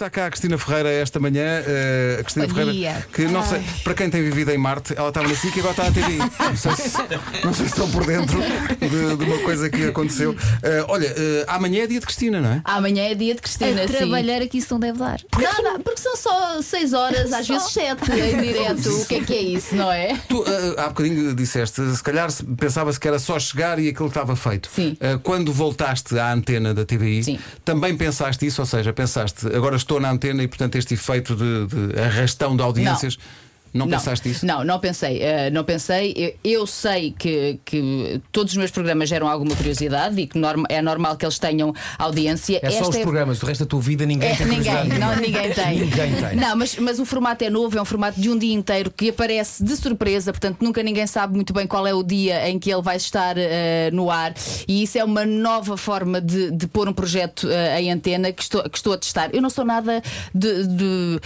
Está cá a Cristina Ferreira esta manhã. eh, a Cristina Bom Ferreira, dia. que não sei, para quem tem vivido em Marte, ela estava na SIC e agora está na TVI. Não sei se, não sei se estão por dentro de, de uma coisa que aconteceu. Eh, olha, eh, amanhã é dia de Cristina, não é? Amanhã é dia de Cristina. A sim. trabalhar aqui isso não deve dar. Nada, porque são só 6 horas, às vezes 7 em direto. O que é que é isso, não é? Tu há bocadinho disseste, se calhar se- pensava-se que era só chegar e aquilo estava feito. Sim. Quando voltaste à antena da TVI, Sim. também pensaste isso, ou seja, pensaste, agora estou na antena e portanto este efeito de, de arrastão de audiências. Não, pensaste isso? Não, não pensei. eh, não pensei. Eu, eu sei que, que todos os meus programas geram alguma curiosidade e que norma- é normal que eles tenham audiência. É só os programas, do resto da tua vida ninguém É, tem ninguém, não, ninguém tem. Ninguém tem. Não, mas, mas o formato é novo, é um formato de um dia inteiro que aparece de surpresa, portanto nunca ninguém sabe muito bem qual é o dia em que ele vai estar eh, no ar. E isso é uma nova forma de, de pôr um projeto eh, em antena que estou, que estou a testar. Eu não sou nada de. de-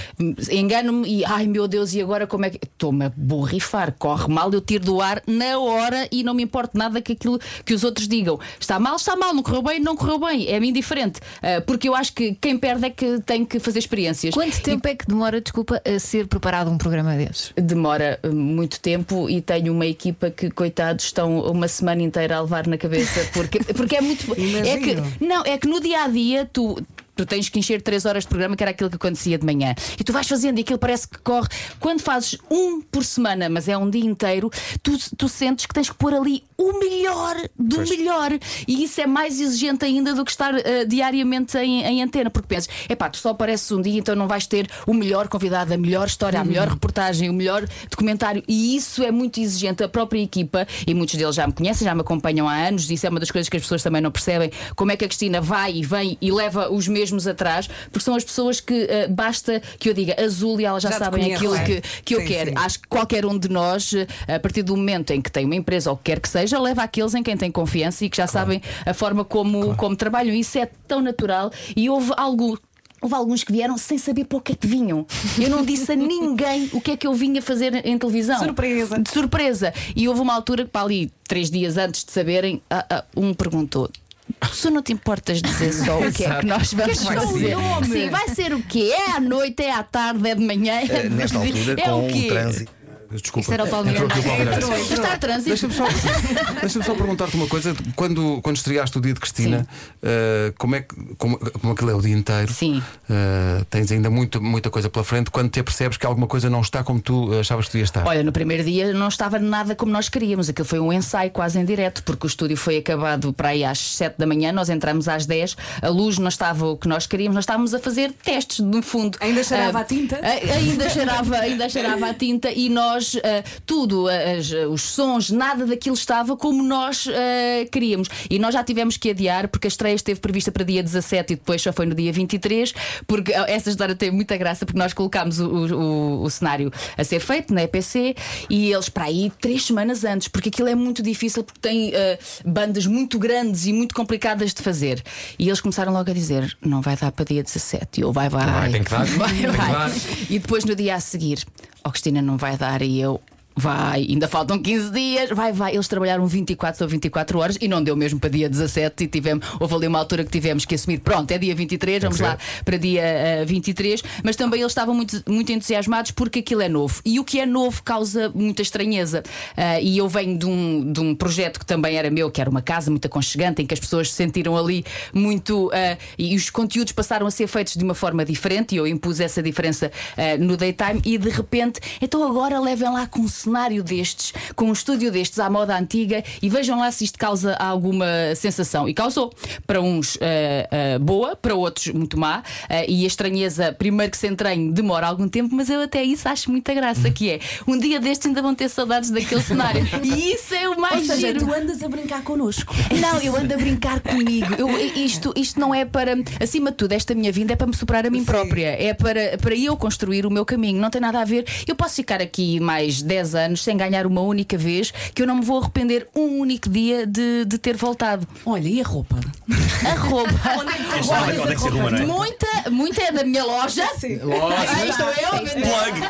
Engano-me e ai meu Deus, e agora como é que. Estou-me a borrifar, corre mal, eu tiro do ar na hora e não me importa nada que aquilo que os outros digam. Está mal, está mal, não correu bem, não correu bem. É-me indiferente. Eh, porque eu acho que quem perde é que tem que fazer experiências. Quanto tempo é que demora, desculpa, a ser preparado um programa desses? Demora uh, muito tempo e tenho uma equipa que, coitados, estão uma semana inteira a levar na cabeça porque, porque é muito. é que, não, é que no dia a dia tu. Tu tens que encher 3 horas de programa, que era aquilo que acontecia de manhã. E tu vais fazendo e aquilo parece que corre. Quando fazes um por semana, mas é um dia inteiro, tu, tu sentes que tens que pôr ali o melhor do melhor. E isso é mais exigente ainda do que estar uh, diariamente em, em antena, porque pensas, epá, tu só apareces um dia, então não vais ter o melhor convidado, a melhor história, a melhor reportagem, o melhor documentário. E isso é muito exigente. A própria equipa, e muitos deles já me conhecem, já me acompanham há anos, isso é uma das coisas que as pessoas também não percebem. Como é que a Cristina vai e vem e leva os mesmos atrás, porque são as pessoas que uh, basta que eu diga azul e elas já, Já sabem aquilo conhecem. que, que eu Sim, quero. sim. Acho que qualquer um de nós, eh, a partir do momento em que tem uma empresa ou que quer que seja, leva aqueles em quem tem confiança e que já sabem a forma como, como trabalham. Isso é tão natural e houve algo. Houve alguns que vieram sem saber para o que é que vinham. Eu não disse a ninguém o que é que eu vinha fazer em televisão. Surpresa. De surpresa. E houve uma altura que, para ali, três dias antes de saberem, um perguntou. Se não te importas dizer só o que é que nós vamos vai fazer? ser? Sim, vai ser o quê? É à noite, é à tarde, é de manhã? Eh, nesta altura, é com o quê? o trânsito. Desculpa. Isso era o Paulo Miranda. Está a trânsito. Deixa-me só, deixa só perguntar-te uma coisa. Quando, quando estreaste o dia de Cristina, eh, como é que como, como aquilo é o dia inteiro? Sim. eh, tens ainda muito, muita coisa pela frente. Quando te apercebes que alguma coisa não está como tu achavas que devia estar? Olha, no primeiro dia não estava nada como nós queríamos. Aquilo foi um ensaio quase em direto, porque o estúdio foi acabado para aí às 7 da manhã, nós entramos às 10, a luz não estava o que nós queríamos, nós estávamos a fazer testes, no fundo. Ainda cheirava Ah, a tinta? ainda, cheirava, ainda cheirava a tinta e nós, ah, tudo, as- os sons, nada daquilo estava como nós ah, queríamos. E nós já tivemos que adiar, porque a estreia esteve prevista para dia 17 e depois só foi no dia 23, porque ah, essa história tem muita graça, porque nós colocámos o, o- o cenário a ser feito na EPC e eles para aí três semanas antes, porque aquilo é muito difícil, porque tem ah, bandas muito grandes e muito complicadas de fazer. E eles começaram logo a dizer: não vai dar para dia 17. E eu, vai, vai. Vai, Vai, vai. E depois no dia a seguir, ó Cristina, não vai dar. E eu, vai, ainda faltam 15 dias, vai, vai. Eles trabalharam 24 ou 24 horas e não deu mesmo para dia 17. E tivemos, houve ali uma altura que tivemos que assumir, pronto, é dia 23, vamos lá para dia eh, 23. Mas também eles estavam muito, muito entusiasmados porque aquilo é novo. E o que é novo causa muita estranheza. Ah, e eu venho de um, de um projeto que também era meu, que era uma casa muito aconchegante, em que as pessoas se sentiram ali muito. ah, e os conteúdos passaram a ser feitos de uma forma diferente, e eu impus essa diferença no daytime, e de repente, então agora levem lá com cenário destes, com um estúdio destes à moda antiga, e vejam lá se isto causa alguma sensação. E causou. Para uns ah, ah, boa, para outros muito má, ah, e a estranheza, primeiro que se entranhe, demora algum tempo, mas eu até isso acho muita graça, que é um dia destes ainda vão ter saudades daquele cenário. E isso é o mais Ou seja, giro. tu andas a brincar connosco. Não, eu ando a brincar comigo. Eu- isto, isto não é para. Acima de tudo, esta minha vinda é para me superar a mim própria. É para, para eu construir o meu caminho. Não tem nada a ver. Eu posso ficar aqui mais 10 anos sem ganhar uma única vez, que eu não me vou arrepender um único dia de, de ter voltado. Olha, e a roupa? A roupa. Onde é que tu Onde é guardas que a se arruma, roupa? não é? Muita, muita é da minha loja. Aí estou eu. Plug!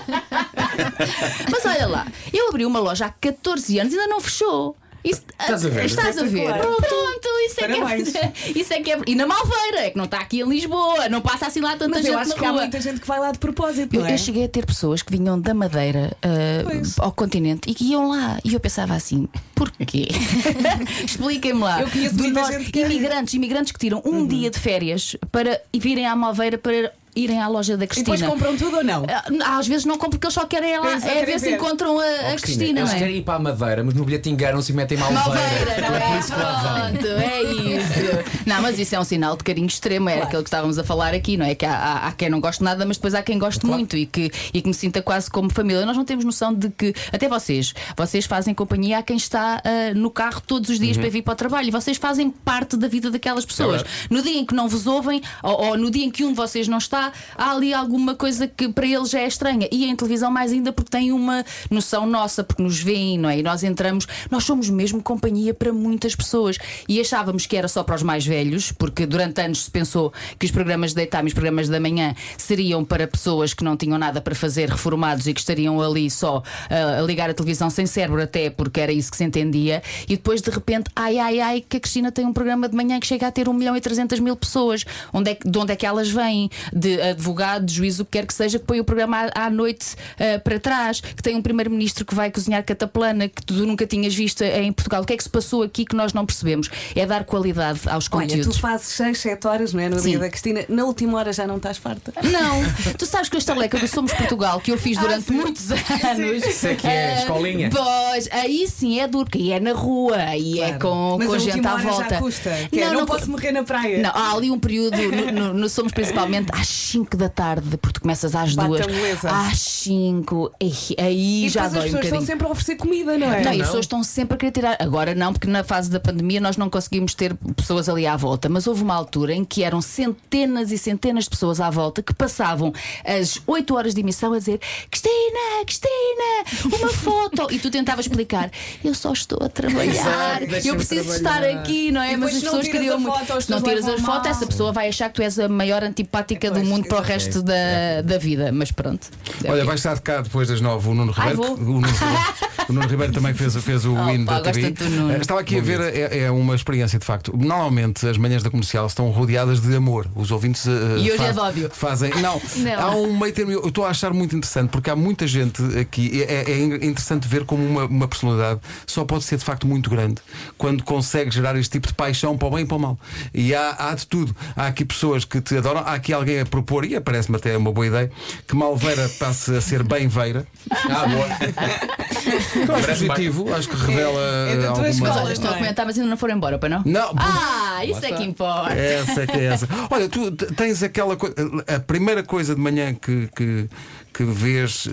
Mas olha lá, eu abri uma loja há 14 anos e ainda não fechou. Isso, Estás a ver? Estás a ver? Pronto, isso é, que é, isso é que é. E na Malveira, é que não está aqui em Lisboa, não passa assim lá tanta Mas gente eu acho na que há rua. muita gente que vai lá de propósito, Eu, é? eu cheguei a ter pessoas que vinham da Madeira ah, Pois. ao continente e que iam lá. E eu pensava assim: porquê? Expliquem-me lá. Eu conheço Do muita gente que- Uhum. imigrantes, imigrantes que tiram um dia de férias para virem à Malveira para irem à loja da E Cristina. depois compram tudo ou não? Ah, Às vezes não compram porque eles só querem ir lá, Eles só é querem ver se encontram a, a Oh, Cristina, eles não é? querem ir para a Madeira, mas no bilhete enganam-se e metem Malveira. Malveira, não É é? Pronto, é isso. Não, mas isso é um sinal de carinho extremo, era aquilo que estávamos a falar aqui, não é? Que há, há- há quem não goste nada, mas depois há quem goste muito e que, e que me sinta quase como família. Nós não temos noção de que, até vocês, vocês fazem companhia a quem está ah, no carro todos os dias para vir para o trabalho e vocês fazem parte da vida daquelas pessoas. verdade. no dia em que não vos ouvem, ou, ou no dia em que um de vocês não está, há ali alguma coisa que para eles já é estranha. E em televisão, mais ainda, porque têm uma noção nossa, porque nos veem, não é? E nós entramos, nós somos mesmo companhia para muitas pessoas. E achávamos que era só para os mais velhos, porque durante anos se pensou que os programas de daytime, os programas da manhã, seriam para pessoas que não tinham nada para fazer, reformados e que estariam ali só ah, a ligar a televisão sem cérebro, até porque era isso que se entendia. E depois, de repente, ai, ai, ai, que a Cristina tem um programa de manhã que chega a ter 1 milhão e 300 mil pessoas. Onde é, de onde é que elas vêm? De advogado, de juiz, o que quer que seja, que põe o programa à, à noite ah, para trás, que tem um primeiro-ministro que vai cozinhar cataplana, que tu nunca tinhas visto em Portugal. O que é que se passou aqui que nós não percebemos? É dar qualidade aos Olha, tu conteúdos. fazes 6, 7 horas, não é? No Sim. dia da Cristina, na última hora já não estás farta. Não, tu sabes que a estaleca do Somos Portugal, que eu fiz durante sim. muitos anos. Isso é que é eh, escolinha. Pois, aí sim é duro, aí é na rua, aí é com, Mas com a gente à volta. já custa. Que é, não, posso morrer na praia. Não, há ali um período, no, no- no Somos principalmente às 5 da tarde, porque tu começas às Bate 2. a moleza. Às 5, aí E já depois as dói um pessoas estão sempre a oferecer comida, não é? Não, e as pessoas estão sempre a querer tirar. Agora não, porque na fase da pandemia nós não conseguimos ter pessoas ali à volta. Mas houve uma altura em que eram centenas e centenas de pessoas à volta que passavam as 8 horas de emissão a dizer Cristina, Cristina, uma foto. e tu tentavas explicar, eu só estou a trabalhar, Exato, eu preciso trabalhar." estar aqui, não é? E Mas as não pessoas queriam muito. foto, as não tiras a foto, essa pessoa vai achar que tu és a maior antipática do Pois, mundo para o resto da, da vida. Mas pronto. É Olha, quê? vai estar cá depois das nove o Nuno Ai, Ribeiro. vou. que- o, Nuno Ribeiro o Nuno Ribeiro também fez, fez o Oh, win pá, da TV. Eh, Estava aqui a ver, é, é uma experiência de facto. Normalmente as manhãs da comercial estão rodeadas de amor. Os ouvintes. eh, E hoje é de ódio. Fazem. Não, Não. há um meio termo. Eu estou a achar muito interessante porque há muita gente aqui. É, é interessante ver como uma, uma personalidade só pode ser de facto muito grande quando consegue gerar este tipo de paixão para o bem e para o mal. E há, há de tudo. Há aqui pessoas que te adoram. Há aqui alguém a propor, e parece-me até uma boa ideia, que Malveira passe a ser bem-veira. Ah, boa. Eu acho positivo, acho que revela é da tua alguma. Mas escola. olha, estão a é? comentar, mas ainda não foram embora, para não? Não, Ah, isso é que importa. essa é que é essa. Olha, tu t- tens aquela coisa. A primeira coisa de manhã que, que, que vês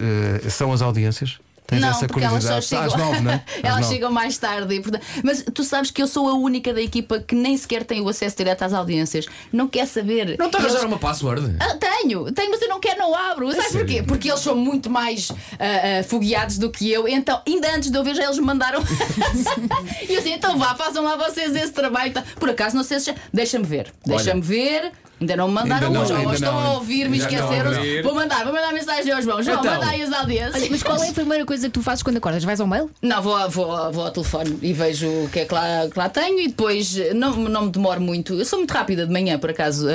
eh, são as audiências? Tens não, essa porque elas só curiosidade? chegam, Às nove, não é? Às elas nove. chegam mais tarde. e, portanto- Mas tu sabes que eu sou a única da equipa que nem sequer tem o acesso direto às audiências. Não quer saber. Não está a Eles- arranjar uma password? Ah, tenho, tenho, mas eu não quero, não abro. Sabes porquê? Porque eles são muito mais ah, ah, fogueados do que eu. Então, ainda antes de eu ver, já eles me mandaram. e eu assim, então vá, façam lá vocês esse trabalho. Por acaso, não sei se já. Deixa-me ver. Deixa-me ver. Ainda não me mandaram Ainda não, hoje, ou ainda estão não. a ouvir-me e não esqueceram. ouvir. Vou mandar, vou mandar mensagem ao João. João, Então. manda aí as audiências. Mas qual é a primeira coisa que tu fazes quando acordas? Vais ao mail? Não, vou, vou, vou ao telefone e vejo o que é que lá, que lá tenho e depois eh, não, não me demoro muito. Eu sou muito rápida de manhã, por acaso, a,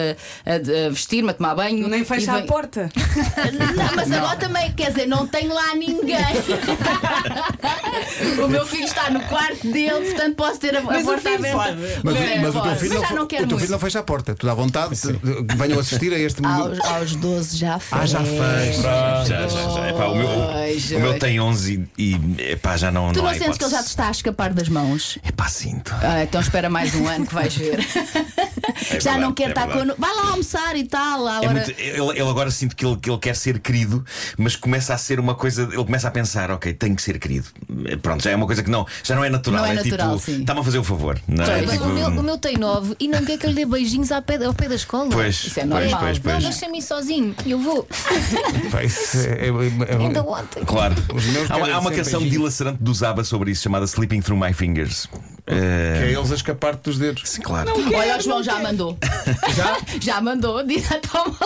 a- a vestir-me, a tomar banho. Nem fecha a porta. Não, mas agora também, quer dizer, não tenho lá ninguém. o meu filho está no quarto dele, portanto posso ter a, a Mas porta aberta. Mas, É, mas o teu filho, Mas não, não o teu filho não fecha a porta. Tu dá vontade, venham assistir a este Aos, aos 12 já fez. Ah, já fez. Já, já, já. Epá, o, meu, o meu tem 11 e, e epá, já não, Tu não há sentes que ele já te está a escapar das mãos? Epá, sinto. Ah, então espera mais um ano que vais ver. já verdade, não quer é estar connosco. Vai lá almoçar e tal. É hora- muito- ele, ele agora sinto que ele, que ele quer ser querido, mas começa a ser uma coisa. Ele começa a pensar, ok, tenho que ser querido. Pronto, já é uma coisa que não, já não é natural. Não é natural, tipo, sim. está-me a fazer o favor. Não, é? Tipo, o, meu, o meu tem nove e não quer que eu lhe dê beijinhos ao pé, ao pé da escola. Pois, Isso é pois, normal. pois, Não, pois. deixa-me ir sozinho. Eu vou. Pá, isso é- é- é- Ainda ontem. Claro. Há, uma- há canção beijinhos. dilacerante do Zaba sobre isso, chamada Sleeping Through My Fingers. Que Eh, é eles a escapar dos dedos. sim, claro. Olha, o João já mandou. Já? Já mandou. Diz. Toma,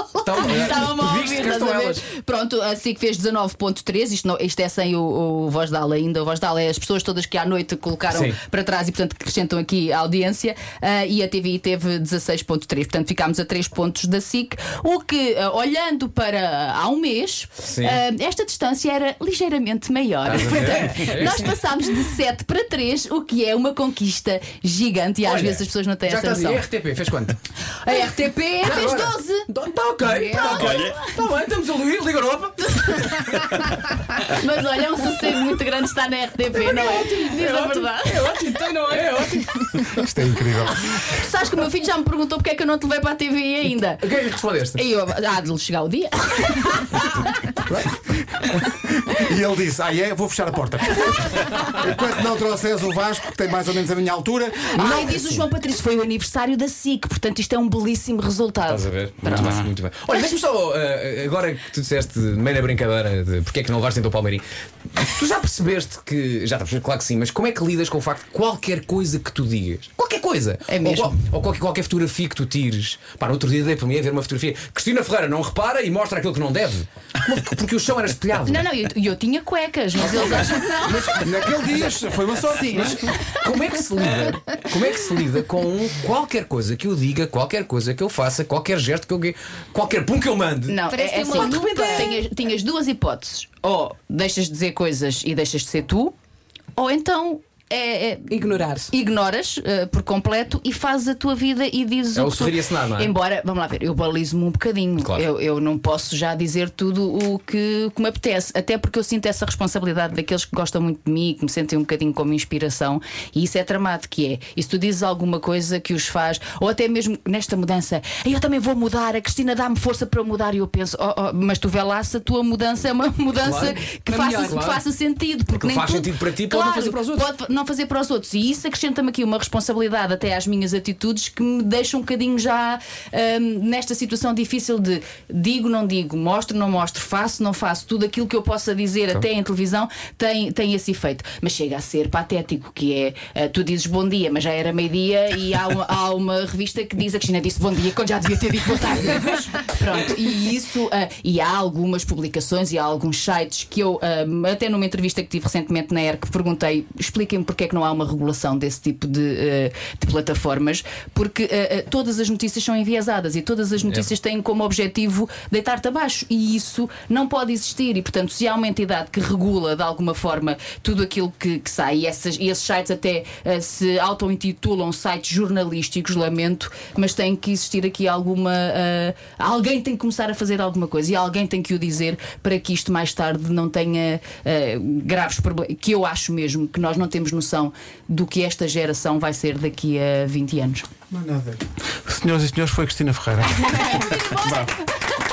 Estava-me a ouvir. não Estás a ver? elas? Pronto, a SIC fez 19.3, isto, não- isto é sem o, o Voz da Ala ainda. O Voz da Ala é as pessoas todas que à noite colocaram Sim. para trás e, portanto, acrescentam aqui a audiência. Ah, e a TVI teve 16.3, portanto, ficámos a 3 pontos da SIC. O que, ah, olhando para há um mês, ah, esta distância era ligeiramente maior. A? Portanto, nós passámos de 7 para 3, o que é uma conquista gigante e às Olha, vezes as pessoas não têm Já essa noção. aí, RTP, fez quanto? A RTP fez agora. 12. Está ok, está ok. Olha. Está bem, estamos ali, Liga Europa. Mas olha, é um sossego muito grande estar na RTP, não é? Diz a verdade. É ótimo, tem, não é? É ótimo. Isto é incrível. Tu sabes que o meu filho já me perguntou porque é que eu não te levei para a TV ainda. O que é que respondeste? E eu, há de lhe chegar o dia. E ele disse: Ah, é? Vou fechar a porta. Enquanto não trouxeres o Vasco, que tem mais ou menos a minha altura. Ai, diz o João Patrício, foi o aniversário da SIC, portanto isto é um belíssimo resultado. Estás a ver? Muito bem, muito bem. Olha, deixa-me só, eh, agora que tu disseste, meio na brincadeira, de porque é que não levaste então o Palmeirinho, tu já percebeste que. Já estás, claro que sim, mas como é que lidas com o facto de qualquer coisa que tu digas, qualquer coisa, É mesmo. ou, ou qualquer, qualquer fotografia que tu tires, pá, no outro dia dei para mim a ver uma fotografia, Cristina Ferreira não repara e mostra aquilo que não deve, porque o chão era espelhado. Não, não, e eu, eu tinha cuecas, mas eles acham que não. Naquele dia foi uma sorte. Mas como é que se lida? Como é que se lida com qualquer coisa que eu diga, qualquer coisa que eu faça, qualquer gesto que eu qualquer pum que eu mande? Não, Parece é, é assim, lupa. tinhas, tinhas duas hipóteses. Ou deixas de dizer coisas e deixas de ser tu, ou então é- é, Ignorar-se. ignoras eh, por completo e fazes a tua vida e dizes É o o que tu- acenar, não é? Embora, vamos lá ver, eu balizo-me um bocadinho. Claro. Eu, eu não posso já dizer tudo o que, que me apetece, até porque eu sinto essa responsabilidade daqueles que gostam muito de mim, que me sentem um bocadinho como inspiração, e isso é tramado, que é, e se tu dizes alguma coisa que os faz, ou até mesmo nesta mudança, "Ei, eu também vou mudar, a Cristina dá-me força para mudar, e eu penso, "Oh, oh, mas tu vê lá se a tua mudança é uma mudança Claro. que, faça, melhor, que claro. faça sentido, porque Que nem faz tudo- sentido para ti, pode não fazer para os outros. Pode não fazer para os outros. E isso acrescenta-me aqui uma responsabilidade até às minhas atitudes que me deixa um bocadinho já hum, nesta situação difícil de digo, não digo, mostro, não mostro, faço, não faço. Tudo aquilo que eu possa dizer até em televisão tem, tem esse efeito. Mas chega a ser patético, que é eh, tu dizes bom dia, mas já era meio-dia e há uma, há uma revista que diz a Cristina disse bom dia quando já devia ter dito boa tarde. Pronto, e isso, ah, e há algumas publicações e há alguns sites que eu, ah, até numa entrevista que tive recentemente na ERC, perguntei, expliquem-me porque é que não há uma regulação desse tipo de, ah, de plataformas, porque ah, ah, todas as notícias são enviesadas e todas as notícias têm como objetivo deitar-te abaixo, e isso não pode existir. E portanto, se há uma entidade que regula de alguma forma tudo aquilo que, que sai, e, essas, e esses sites até ah, se auto-intitulam sites jornalísticos, lamento, mas tem que existir aqui alguma. ah, alguém tem que começar a fazer alguma coisa e alguém tem que o dizer para que isto mais tarde não tenha ah, graves problemas. Que eu acho mesmo que nós não temos noção do que esta geração vai ser daqui a 20 anos. Não é nada. Senhoras e senhores, foi Cristina Ferreira.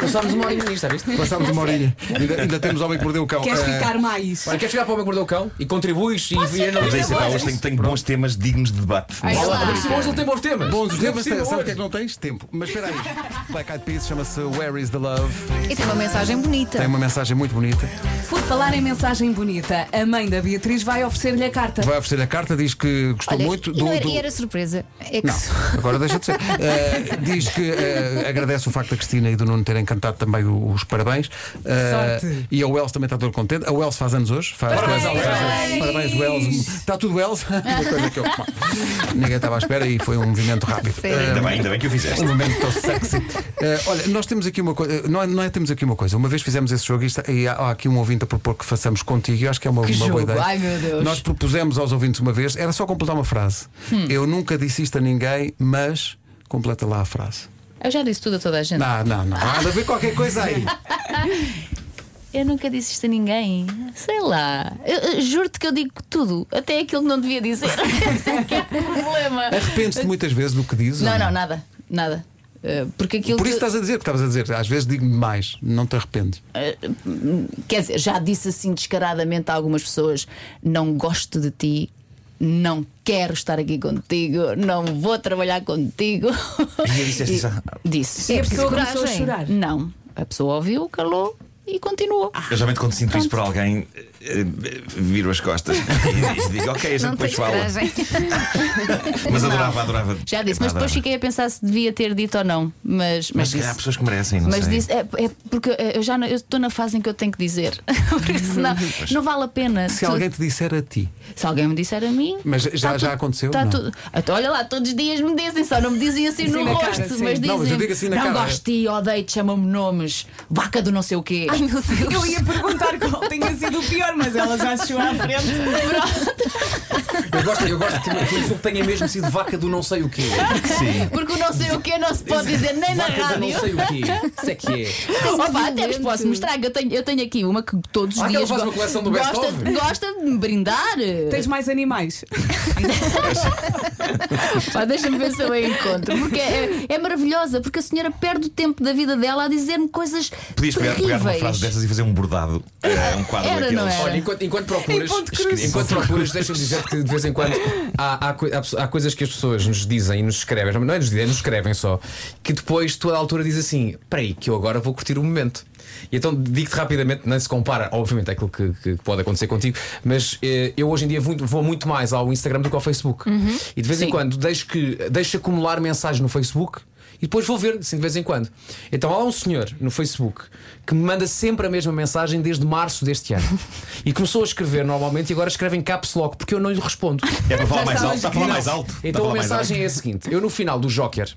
Passámos uma horinha nisto, já viste? Passámos uma horinha. Ainda, ainda temos Homem que Mordeu o Cão. Queres Eh, ficar mais? Olha, queres chegar para o Homem que Mordeu o Cão e contribuis e e Mas é analisas isso, pá, hoje tenho, tenho bons temas dignos de debate. Ai, Olha lá, lá. mas hoje ele tem bons temas. Bons Não temas, sabe o que é que não tens? Tempo. Mas espera aí. Black Eyed Peas chama-se Where is the Love? E tem uma mensagem bonita. Tem uma mensagem muito bonita. Por falar em mensagem bonita, a mãe da Beatriz vai oferecer-lhe a carta. Vai oferecer a carta, diz que gostou Olha, muito e do. não era, do- e era surpresa. É que Não, agora deixa de ser. Eh, diz que eh, agradece o facto da Cristina e do Nuno terem cantado também os parabéns. Sorte. e a Wells também está todo contente. A Wells faz anos hoje. Faz Parabéns, faz- Wells. Parabéns, Wells. Está tudo Wells. Uma coisa que eu, ninguém estava à espera e foi um movimento rápido. Eh, Ainda bem, ainda bem que o fizeste. um momento tão sexy. Eh, olha, nós temos aqui uma coisa. Não é, não é temos aqui uma coisa. Uma vez fizemos esse jogo e, está- e há, há aqui um ouvinte a propor que façamos contigo. e Eu acho que é uma, Que uma boa ideia. Ai, meu Deus. Nós propusemos aos ouvintes uma vez, era só completar uma frase. Hum. Eu nunca disse isto a ninguém, mas completa lá a frase. Eu já disse tudo a toda a gente. Não, não, não. Há de haver qualquer coisa aí. Eu nunca disse isto a ninguém. Sei lá. Juro-te que eu digo tudo, até aquilo que não devia dizer. É que é o problema. Arrependes-te muitas vezes do que dizes? Não, ou não, nada. Nada. Eh, Porque aquilo Por isso que- estás a dizer o que estavas a dizer. Às vezes digo demais, não te arrependes. Quer dizer, já disse assim descaradamente a algumas pessoas: não gosto de ti, não quero estar aqui contigo, não vou trabalhar contigo. E disseste isso Disse. E a pessoa começou a coragem. chorar. Não. A pessoa ouviu, calou e continuou. Eu geralmente quando sinto isso por alguém, viro as costas e, digo, ok, a gente Não depois fala. coragem. Mas adorava, adorava. Já disse, mas depois fiquei a pensar se devia ter dito ou não. Mas, Mas mas se calhar há disse. pessoas que merecem, não Mas sei. disse, é, é porque eu já não- estou na fase em que eu tenho que dizer. porque senão não vale a pena. Se Tu- alguém te disser a ti, se alguém me disser a mim. Mas já- tá já tudo- aconteceu? tá Não. tudo- Então, olha lá, todos os dias me dizem, só não me dizem assim Assim no rosto, cara, mas dizem. Não, mas eu digo assim na não cara. gosto de ti, odeio-te, chamam-me nomes, vaca do não sei o quê. Ai meu Deus. Eu ia perguntar qual tinha sido o pior, mas ela já chegou à frente. Eu gosto, eu gosto que que o insulto tenha mesmo sido vaca do não sei o quê. Sim. Porque o não sei o quê não se pode dizer nem na Vaca do não rádio. sei o quê. Isso é que é. Opa, até vos posso mostrar que eu tenho, eu tenho aqui uma que todos os Ah, que ela dias faz uma go- coleção do best gosta, of? gosta de me brindar. Tens mais animais. Pá, Deixa-me ver se eu a encontro. Porque é, é maravilhosa, porque a senhora perde o tempo da vida dela a dizer-me coisas Podias pegar, pegar uma terríveis. frase dessas e fazer um bordado. eh, um quadro Era, não daqueles. Olha, enquanto, enquanto procuras, Em enquanto procuras, deixa-me dizer que de vez em quando há, há, há, há coisas que as pessoas nos dizem e nos escrevem, não é nos dizem, nos escrevem só, que depois tu à altura diz assim: peraí, que eu agora vou curtir o momento. E então digo-te rapidamente, não se compara, obviamente, àquilo que, que pode acontecer contigo, mas eh, eu hoje em dia vou, muito mais ao Instagram do que ao Facebook. E de vez em Sim. quando deixo, que, deixo acumular mensagens no Facebook e depois vou ver, assim, de vez em quando. Então há um senhor no Facebook que me manda sempre a mesma mensagem desde março deste ano. E começou a escrever normalmente e agora escreve em caps lock porque eu não lhe respondo. É para falar mais alto. Está a falar Não. mais alto. Então a falar mensagem alto. é a seguinte: eu no final do Joker,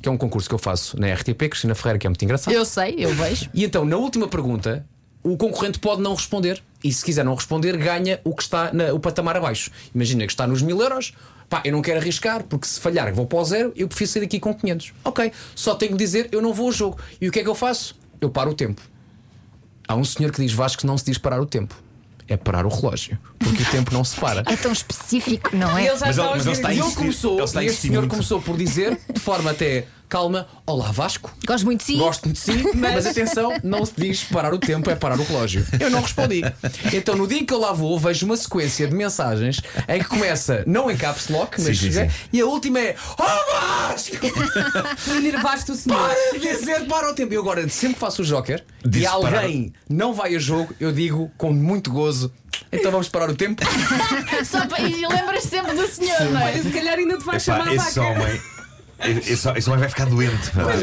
que é um concurso que eu faço na RTP, Cristina Ferreira, que é muito engraçado. Eu sei, eu vejo. E então, na última pergunta, o concorrente pode não responder. E se quiser não responder, ganha o que está na- o patamar abaixo. Imagina que está nos mil euros. Pá, eu não quero arriscar, porque se falhar vou para o zero, eu prefiro sair aqui com 500. Ok, só tenho que dizer, eu não vou ao jogo. E o que é que eu faço? Eu paro o tempo. Há um senhor que diz Vasco que não se diz parar o tempo. É parar o relógio. Porque o tempo não se para. É tão específico, não E é? ele já Mas está ele- mas ele está a E ele insistir- começou, ele está a e este insistir senhor muito. começou por dizer, de forma até calma: Olá Vasco, Gosto muito de si. Gosto de si, mas atenção, não se diz parar o tempo, é parar o relógio. Eu não respondi. Então, no dia em que eu lá vou, vejo uma sequência de mensagens em que começa, não em caps lock, mas Sim, sim, sim. e a última é Oh Vasco! Enervaste o senhor. Para de dizer para o tempo. Eu agora sempre que faço o Joker Disse e alguém não vai a jogo, eu digo com muito gozo. Então vamos parar o tempo. Só para, e lembras sempre do senhor, não é? Se calhar ainda te vais chamar Epá, esse vaca. homem. Esse, homem vai ficar doente. me vai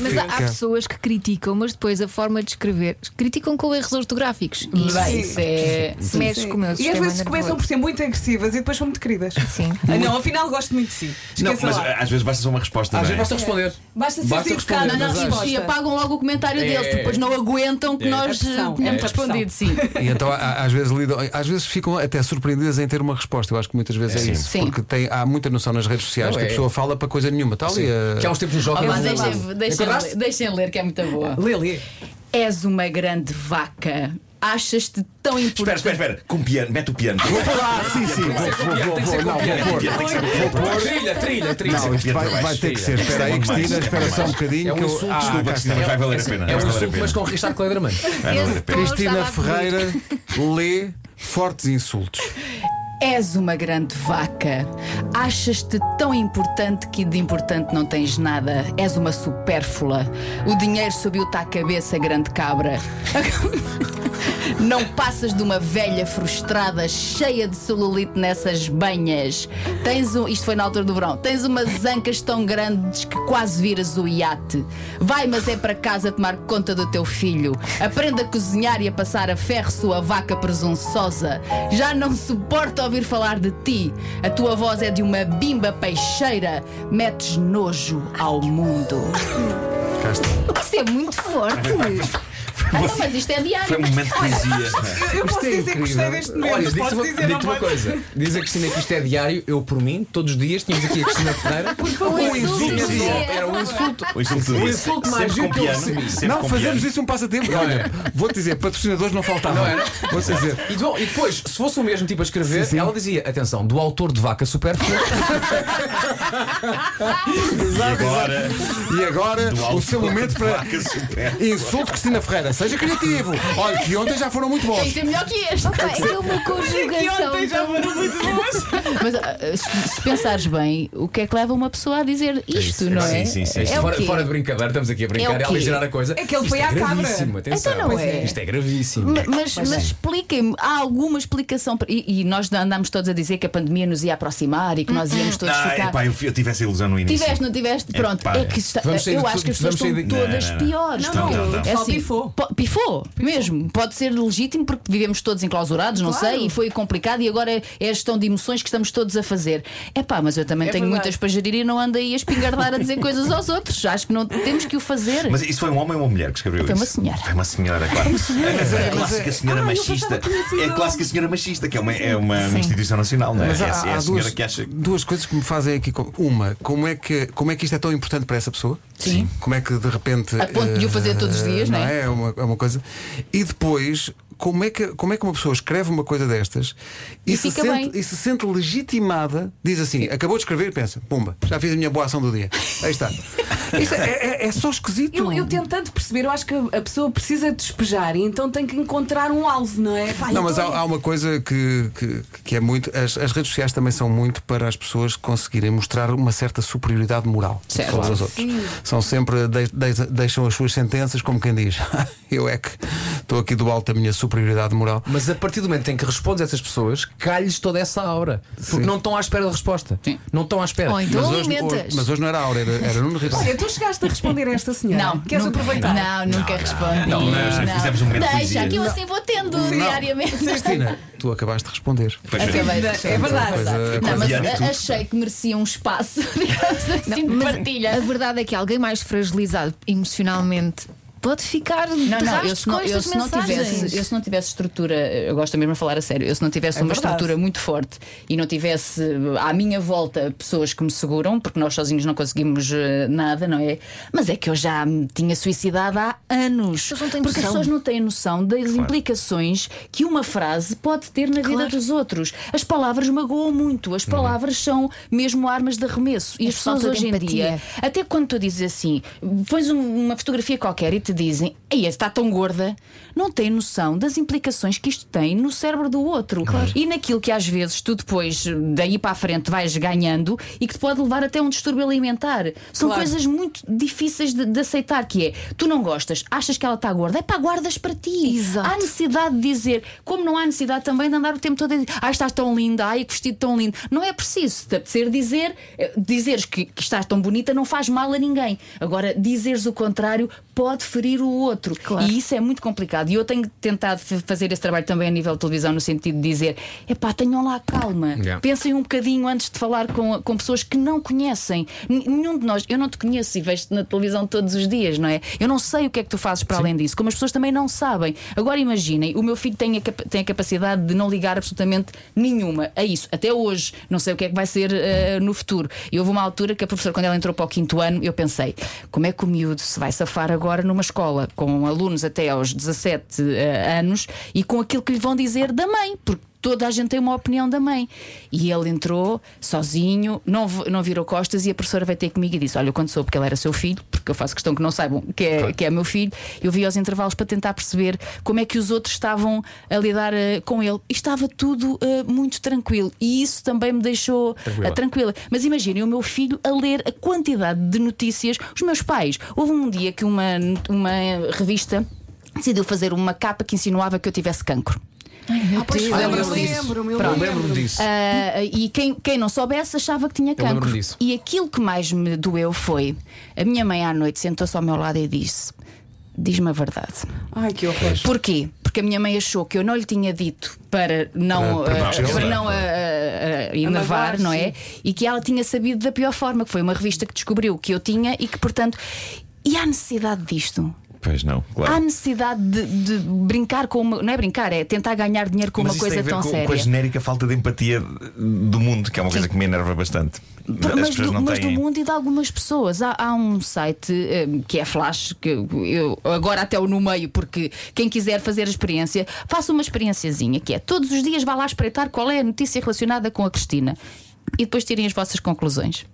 Mas há, pessoas que criticam, mas depois a forma de escrever criticam com erros ortográficos. E isso Bem, isso é. mexe Sim. com o meu E às vezes começam por ser muito agressivas e depois são muito queridas. Sim. Ah, não, afinal gosto muito de si. Não, mas às vezes basta só uma resposta. Às não vezes é? basta responder. Basta ser responder, na acho. e, apagam logo o comentário É. deles, depois não aguentam que É. nós eh, tenhamos é respondido, sim. E então às vezes lidam, às vezes ficam até surpreendidas em ter uma resposta. Eu acho que muitas vezes é, isso. Sim. Porque tem, há muita noção nas redes sociais Não, que a é. pessoa fala para coisa nenhuma. Está ali a- Que há uns tempos no Oh, Joker. mas deixem, deixem, deixem ler, que é muito boa. Lili. És uma grande vaca. Achas-te tão Espera, importante. espera, espera. Com piano, mete o piano. Ah, sim, sim. Vou, vou, vou, Tem que ser vou, não, com vou pôr. Trilha, trilha, trilha. Não, isto vai, vai ter que ser. Espera aí, é Cristina, demais, espera só um bocadinho. É um insulto, Ah, Desculpa, Cristina, mas vai valer a pena. É um a insulto, mas com Richard a Esse pena. tom Cristina a. Ferreira lê fortes insultos. És uma grande vaca. Achas-te tão importante que de importante não tens nada. És uma supérflua. O dinheiro subiu-te à cabeça, grande cabra. Não passas de uma velha frustrada, cheia de celulite nessas banhas. Tens um, isto foi na altura do verão. Tens umas ancas tão grandes que quase viras o iate. Vai, mas é para casa tomar conta do teu filho. Aprenda a cozinhar e a passar a ferro sua vaca presunçosa. Já não suporto ouvir falar de ti. A tua voz é de uma bimba peixeira. Metes nojo ao mundo. Isso é muito forte. Ah, não, mas isto é diário. Foi um momento de poesia. Eu posso é dizer que gostei deste momento. Olha, Posso diz-te uma, dizer, diz-te uma coisa. Diz a Cristina que isto é diário. Eu, por mim, todos os dias tínhamos aqui a Cristina Ferreira. Um insulto. Era um insulto. O insulto O insulto mais giro que eu recebi. Não, fazemos isso um passatempo. Olha, vou-te dizer, patrocinadores não faltavam. Não era? Vou-te dizer. E, bom, e depois, se fosse o mesmo tipo a escrever, Sim, sim. ela dizia: atenção, do autor de Vaca Supérflua. E agora, E agora, o seu momento para vaca super. insulto Cristina Ferreira. Seja criativo. Olha, que ontem já foram muito Tem que bons. ser melhor que este. Pá, é uma conjugação. tão- Mas ah, se, se pensares bem, o que é que leva uma pessoa a dizer isto, não é? Sim, sim, sim. É o fora, quê? fora de brincadeira, estamos aqui a brincar É o e a quê? aligerar a coisa. É que ele Isto foi é à cabra. gravíssimo, atenção. Então não é. Isto é gravíssimo. Ma- Mas, mas expliquem-me, há alguma explicação? para- E, e nós andámos todos a dizer que a pandemia nos ia aproximar e que nós íamos todos Ah, ficar. epá, eu, eu tive essa ilusão no início. Tiveste, não tiveste? Pronto, Epá, é que está- vamos sair eu de acho tudo, que as pessoas vamos estão de- todas Não, não, não. piores. Não, não, Estão, o estão. pessoal assim, po- pifou, mesmo. Pode ser legítimo porque vivemos todos enclausurados, não Claro. sei, e foi complicado e agora é a gestão de emoções que estamos todos a fazer. É pá, mas eu também É tenho verdade. muitas para gerir e não ando aí a espingardar a dizer coisas aos outros. Acho que não temos que o fazer. Mas isso foi um homem ou uma mulher que escreveu Foi isso? uma senhora. Foi uma senhora, claro. A, a clássica senhora machista. É a clássica senhora machista, que é uma, é uma, uma instituição nacional, não é? Mas é, há, é há a senhora duas, que acha. duas coisas que me fazem aqui. Uma, como é, que, como é que isto é tão importante para essa pessoa? Sim. Como é que de repente. A ponto de o fazer todos os eh, dias, não é? É uma, é uma coisa. E depois. Como é, que, como é que uma pessoa escreve uma coisa destas e, E se, sente, bem. e se sente legitimada? Diz assim: acabou de escrever e pensa, pumba, já fiz a minha boa ação do dia. Aí está. Isto é, é- é só esquisito. Eu, eu tentando perceber, eu acho que a pessoa precisa despejar e então tem que encontrar um alvo, não é? Pá, Não, mas há, há uma coisa que, que, que é muito. As, as redes sociais também são muito para as pessoas conseguirem mostrar uma certa superioridade moral Certo. sobre os outros. São sempre. de- de- deixam as suas sentenças como quem diz: eu é que estou aqui do alto da minha superioridade moral. Mas a partir do momento em que respondes a essas pessoas, calhes toda essa aura. Porque Sim. não estão à espera da resposta. Sim. Não estão à espera. Ou então Mas hoje, alimentas. hoje- mas hoje não era a Aura, era, era Nuno Ribeiro. Olha, tu chegaste a responder a esta senhora. Não, Queres nunca, aproveitar? Não, nunca respondi. Não, nós fizemos um momento de Deixa, poesia. que eu assim vou tendo diariamente. Cristina, tu acabaste de responder. Pois é. Acabei de É responder. verdade. Coisa- Não, coisa- mas diário a- tudo. achei que merecia um espaço, digamos assim, de Mas partilha. a verdade é que alguém mais fragilizado emocionalmente pode ficar Não, não, eu se não, eu se não mensagens. tivesse, eu se não tivesse estrutura, eu gosto mesmo de falar a sério, eu se não tivesse É uma verdade. estrutura muito forte e não tivesse à minha volta pessoas que me seguram, porque nós sozinhos não conseguimos eh, nada, não é? Mas é que eu já me tinha suicidado há anos. têm porque as noção. pessoas não têm noção das implicações que uma frase pode ter na vida Claro. dos outros. As palavras magoam muito, as palavras são mesmo armas de arremesso. E É as pessoas hoje em dia até quando tu dizes assim, pões um- uma fotografia qualquer e te dizem, ei, está tão gorda, não têm noção das implicações que isto tem no cérebro do outro. E naquilo que às vezes tu depois, daí para a frente, vais ganhando e que te pode levar até um distúrbio alimentar. São Claro. coisas muito difíceis de, de aceitar, que é, tu não gostas, achas que ela está gorda, é pá, guardas para ti. Exato. Há necessidade de dizer, como não há necessidade também de andar o tempo todo a dizer, ai, estás tão linda, ai, que vestido tão lindo. Não é preciso se te apetecer dizer, eh, dizeres que, que estás tão bonita não faz mal a ninguém. Agora, dizeres o contrário pode ferir o outro. Claro. E isso é muito complicado. E eu tenho tentado fazer esse trabalho também a nível de televisão, no sentido de dizer, epá, tenham lá calma. Yeah. Pensem um bocadinho antes de falar com, com pessoas que não conhecem. Nenhum de nós, eu não te conheço e vejo-te na televisão todos os dias, não é? Eu não sei o que é que tu fazes para além disso, como as pessoas também não sabem. Agora imaginem, o meu filho tem a, tem a capacidade de não ligar absolutamente nenhuma a isso. Até hoje, não sei o que é que vai ser eh, no futuro. E houve uma altura que a professora, quando ela entrou para o quinto ano, eu pensei, como é que o miúdo se vai safar agora numa escola com alunos até aos 17 eh, anos e com aquilo que lhe vão dizer da mãe? Porque toda a gente tem uma opinião da mãe. E ele entrou sozinho, não, não virou costas e a professora veio ter comigo e disse: Olha, quando soube porque ele era seu filho, porque eu faço questão que não saibam que é, que é meu filho, eu vi aos intervalos para tentar perceber como é que os outros estavam a lidar eh, com ele. E estava tudo eh, muito tranquilo. E isso também me deixou Tranquila. eh, tranquila. Mas imaginem o meu filho a ler a quantidade de notícias. Os meus pais, houve um dia que uma, uma revista decidiu fazer uma capa que insinuava que eu tivesse cancro. Ai, meu Pois Deus. foi, eu lembro-me Eu lembro-me. lembro-me disso. Ah, e quem, quem não soubesse achava que tinha cancro. E aquilo que mais me doeu foi a minha mãe à noite sentou-se ao meu lado e disse: Diz-me a verdade. Ai, que horror. Porquê? Porque a minha mãe achou que eu não lhe tinha dito para não, Para- para ah, para não ah, ah, ah, enervar, não é? sim. E que ela tinha sabido da pior forma, que foi uma revista que descobriu que eu tinha e que, portanto. E há necessidade disto? Pois não, Há claro. necessidade de, de brincar com uma. Não é brincar, é tentar ganhar dinheiro com Mas uma coisa tem a ver tão com, séria. com a genérica falta de empatia do mundo, que é uma coisa que me enerva bastante. As Mas, do, mas do mundo e de algumas pessoas. Há, há um site eh, que é Flash, que eu agora até o no meio, porque quem quiser fazer a experiência, faça uma experiênciazinha, que é todos os dias vá lá espreitar qual é a notícia relacionada com a Cristina e depois tirem as vossas conclusões.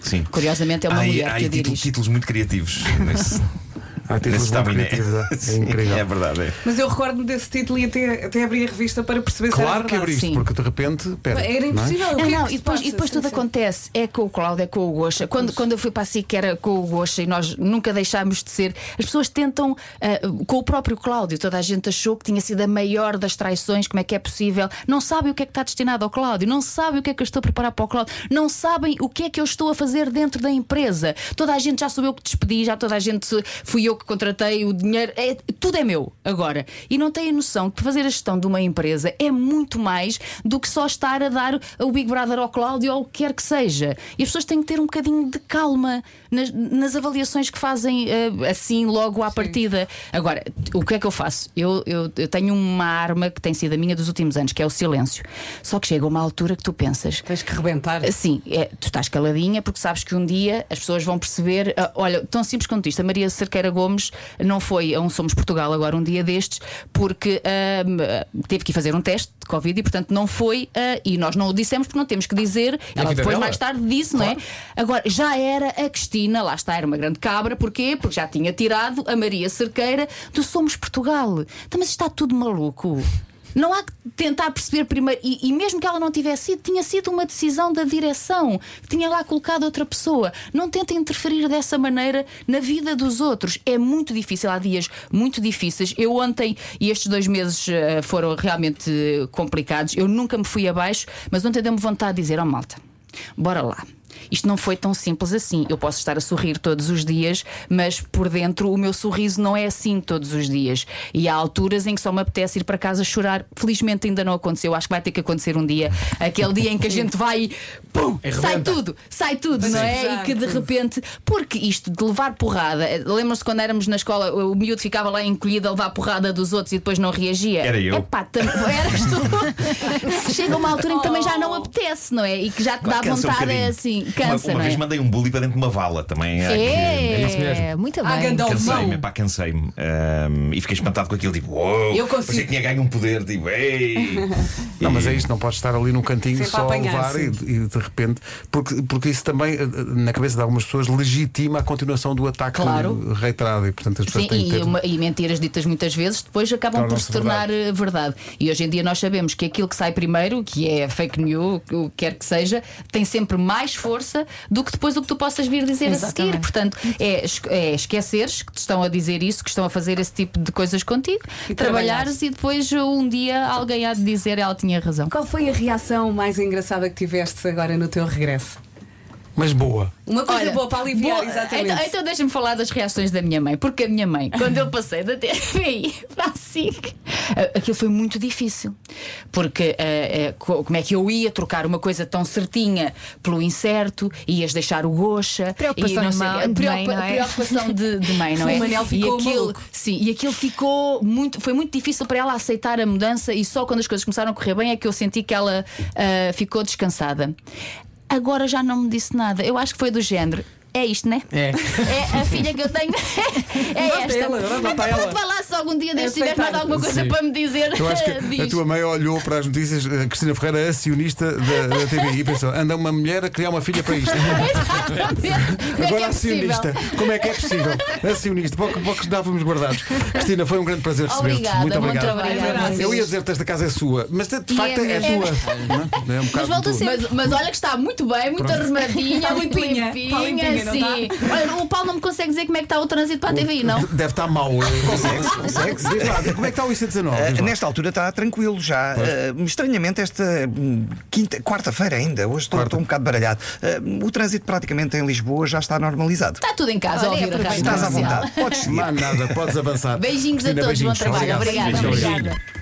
Sim. Curiosamente é uma Há mulher há que a dirige. títulos muito criativos. Há títulos muito criativos, é? É incrível. É verdade. é. Mas eu recordo-me desse título e até, até abri a revista para perceber se era Claro que abriste, sim. porque de repente. Pera, Era não é? impossível. o que Não, é não, e depois, passa? e depois Sim, tudo sim. acontece. É com o Cláudio, é com o Gocha. Quando, quando eu fui para a SIC era com o Gocha e nós nunca deixámos de ser. As pessoas tentam, ah, com o próprio Cláudio, toda a gente achou que tinha sido a maior das traições, como é que é possível. Não sabem o que é que está destinado ao Cláudio, não sabem o que é que eu estou a preparar para o Cláudio, não sabem o que é que eu estou a fazer dentro da empresa. Toda a gente já soube eu que despedi, já toda a gente fui eu que contratei o dinheiro, é, tudo é meu agora. E não têm noção que fazer a gestão de uma empresa é muito mais do que só estar a dar o Big Brother ao Cláudio ou o que quer que seja. E as pessoas têm que ter um bocadinho de calma nas, nas avaliações que fazem eh, assim logo à partida. Agora, o que é que eu faço? Eu, eu, eu tenho uma arma que tem sido a minha dos últimos anos, que é o silêncio. Só que chega uma altura que tu pensas. Tens que rebentar. Sim, é, tu estás caladinha porque sabes que um dia as pessoas vão perceber. ah, olha, tão simples quanto isto. A Maria Cerqueira Gomes não foi a um Somos Portugal agora um dia destes porque ah, teve que fazer um teste de Covid e, portanto, não foi. e nós não o dissemos porque não temos que dizer. Ela depois, dela. mais tarde, disse, não é? Agora, já era a Cristina, lá está, era uma grande cabra. Porquê? Porque já tinha tirado a Maria Cerqueira do Somos Portugal. Então, mas está tudo maluco. Não há que tentar perceber primeiro, e, e mesmo que ela não tivesse sido, tinha sido uma decisão da direção, tinha lá colocado outra pessoa. Não tentem interferir dessa maneira na vida dos outros. É muito difícil, há dias muito difíceis. Eu ontem, e estes dois meses eh, foram realmente eh, complicados, eu nunca me fui abaixo, mas ontem deu-me vontade de dizer: Ó malta, bora lá. Isto não foi tão simples assim. Eu posso estar a sorrir todos os dias, mas por dentro o meu sorriso não é assim todos os dias. E há alturas em que só me apetece ir para casa chorar. Felizmente ainda não aconteceu. Acho que vai ter que acontecer um dia. Aquele dia em que a gente vai e pum, E sai tudo, sai tudo, não é? E que de repente, porque isto de levar porrada, lembram-se quando éramos na escola, o miúdo ficava lá encolhido a levar porrada dos outros e depois não reagia? Era eu. Epá, tam- eras tu. Chega uma altura em que também já não apetece, não é? E que já te dá Cansa um vontade, é assim, cansa, uma, vez é? mandei um bully para dentro de uma vala também. há que- É. isso mesmo. É, muito Ah, bem. Cansei-me, pá, cansei-me. Ahm, e fiquei espantado com aquilo, tipo, uou, Eu consigo. que tinha ganho um poder, tipo, ei. Não, mas é isto, não podes estar ali num cantinho Sempre só a levar e, e de repente. Porque, porque isso também, eh, na cabeça de algumas pessoas, legitima a continuação do ataque Claro. reiterado e, portanto, as pessoas Sim, têm e, ter. uma- e mentiras ditas muitas vezes depois acabam por se tornar eh, verdade. E hoje em dia nós sabemos que aquilo que sai primeiro, que é fake news, o que quer que seja, tem sempre mais força do que depois o que tu possas vir dizer a seguir. Exatamente. Portanto, é, é esqueceres que te estão a dizer isso, que estão a fazer esse tipo de coisas contigo, E trabalhares e depois um dia alguém há de dizer ela tinha razão. Qual foi a reação mais engraçada que tiveste agora no teu regresso? Mas boa. Uma coisa Olha, boa para aliviar, boa- exatamente. Então, então deixa-me falar das reações da minha mãe, porque a minha mãe, quando eu passei da TVI para a SIC, aquilo foi muito difícil. Porque eh, co- como é que eu ia trocar uma coisa tão certinha pelo incerto, ias deixar o gocha, Preocupação e não sei mãe- de mãe, Preocupa- não é? preocupação de, de mãe, não é? O Manel ficou e aquilo, maluco. sim, e aquilo ficou muito, foi muito difícil para ela aceitar a mudança e só quando as coisas começaram a correr bem é que eu senti que ela ah, ficou descansada. Agora já não me disse nada. Eu acho que foi do género. É isto, né? É. É a filha que eu tenho. É esta. ela, nota Então, ela. vai lá algum dia destes tiveres aceitar. mais alguma coisa Sim. para me dizer. Eu acho que a diz. tua mãe olhou para as notícias, a Cristina Ferreira, acionista da, da TVI, e pensou: anda uma mulher a criar uma filha para isto. Exatamente. É Agora é acionista. Como é que é possível? Acionista, pouco, pouco estávamos guardados. Cristina, foi um grande prazer receber-te. Obrigada, Muito muito obrigado. obrigada. Eu ia dizer-te esta casa é sua, mas de, de E facto é é, mesmo. tua. não é? É um Mas volta tu. sempre. Mas, mas olha que está muito bem, muito arrumadinha, muito limpinha, limpinha. está limpinha, não sim. Olha, o Paulo não me consegue dizer como é que está o trânsito para a TVI, não? Deve estar mau. Consegue, consegue. Diz lá, como é que está o IC19? Uh, Diz lá. nesta altura está tranquilo já. Uh, estranhamente, esta hum, quinta, quarta-feira ainda, hoje estou, estou um bocado baralhado. Uh, o trânsito praticamente em Lisboa já está normalizado. Está tudo em casa a Olha, ouvir a Estás à vontade, podes seguir. Nada, podes avançar. Beijinhos a Cristina, todos, bom beijinhos. trabalho. Obrigado. Obrigada. Obrigada.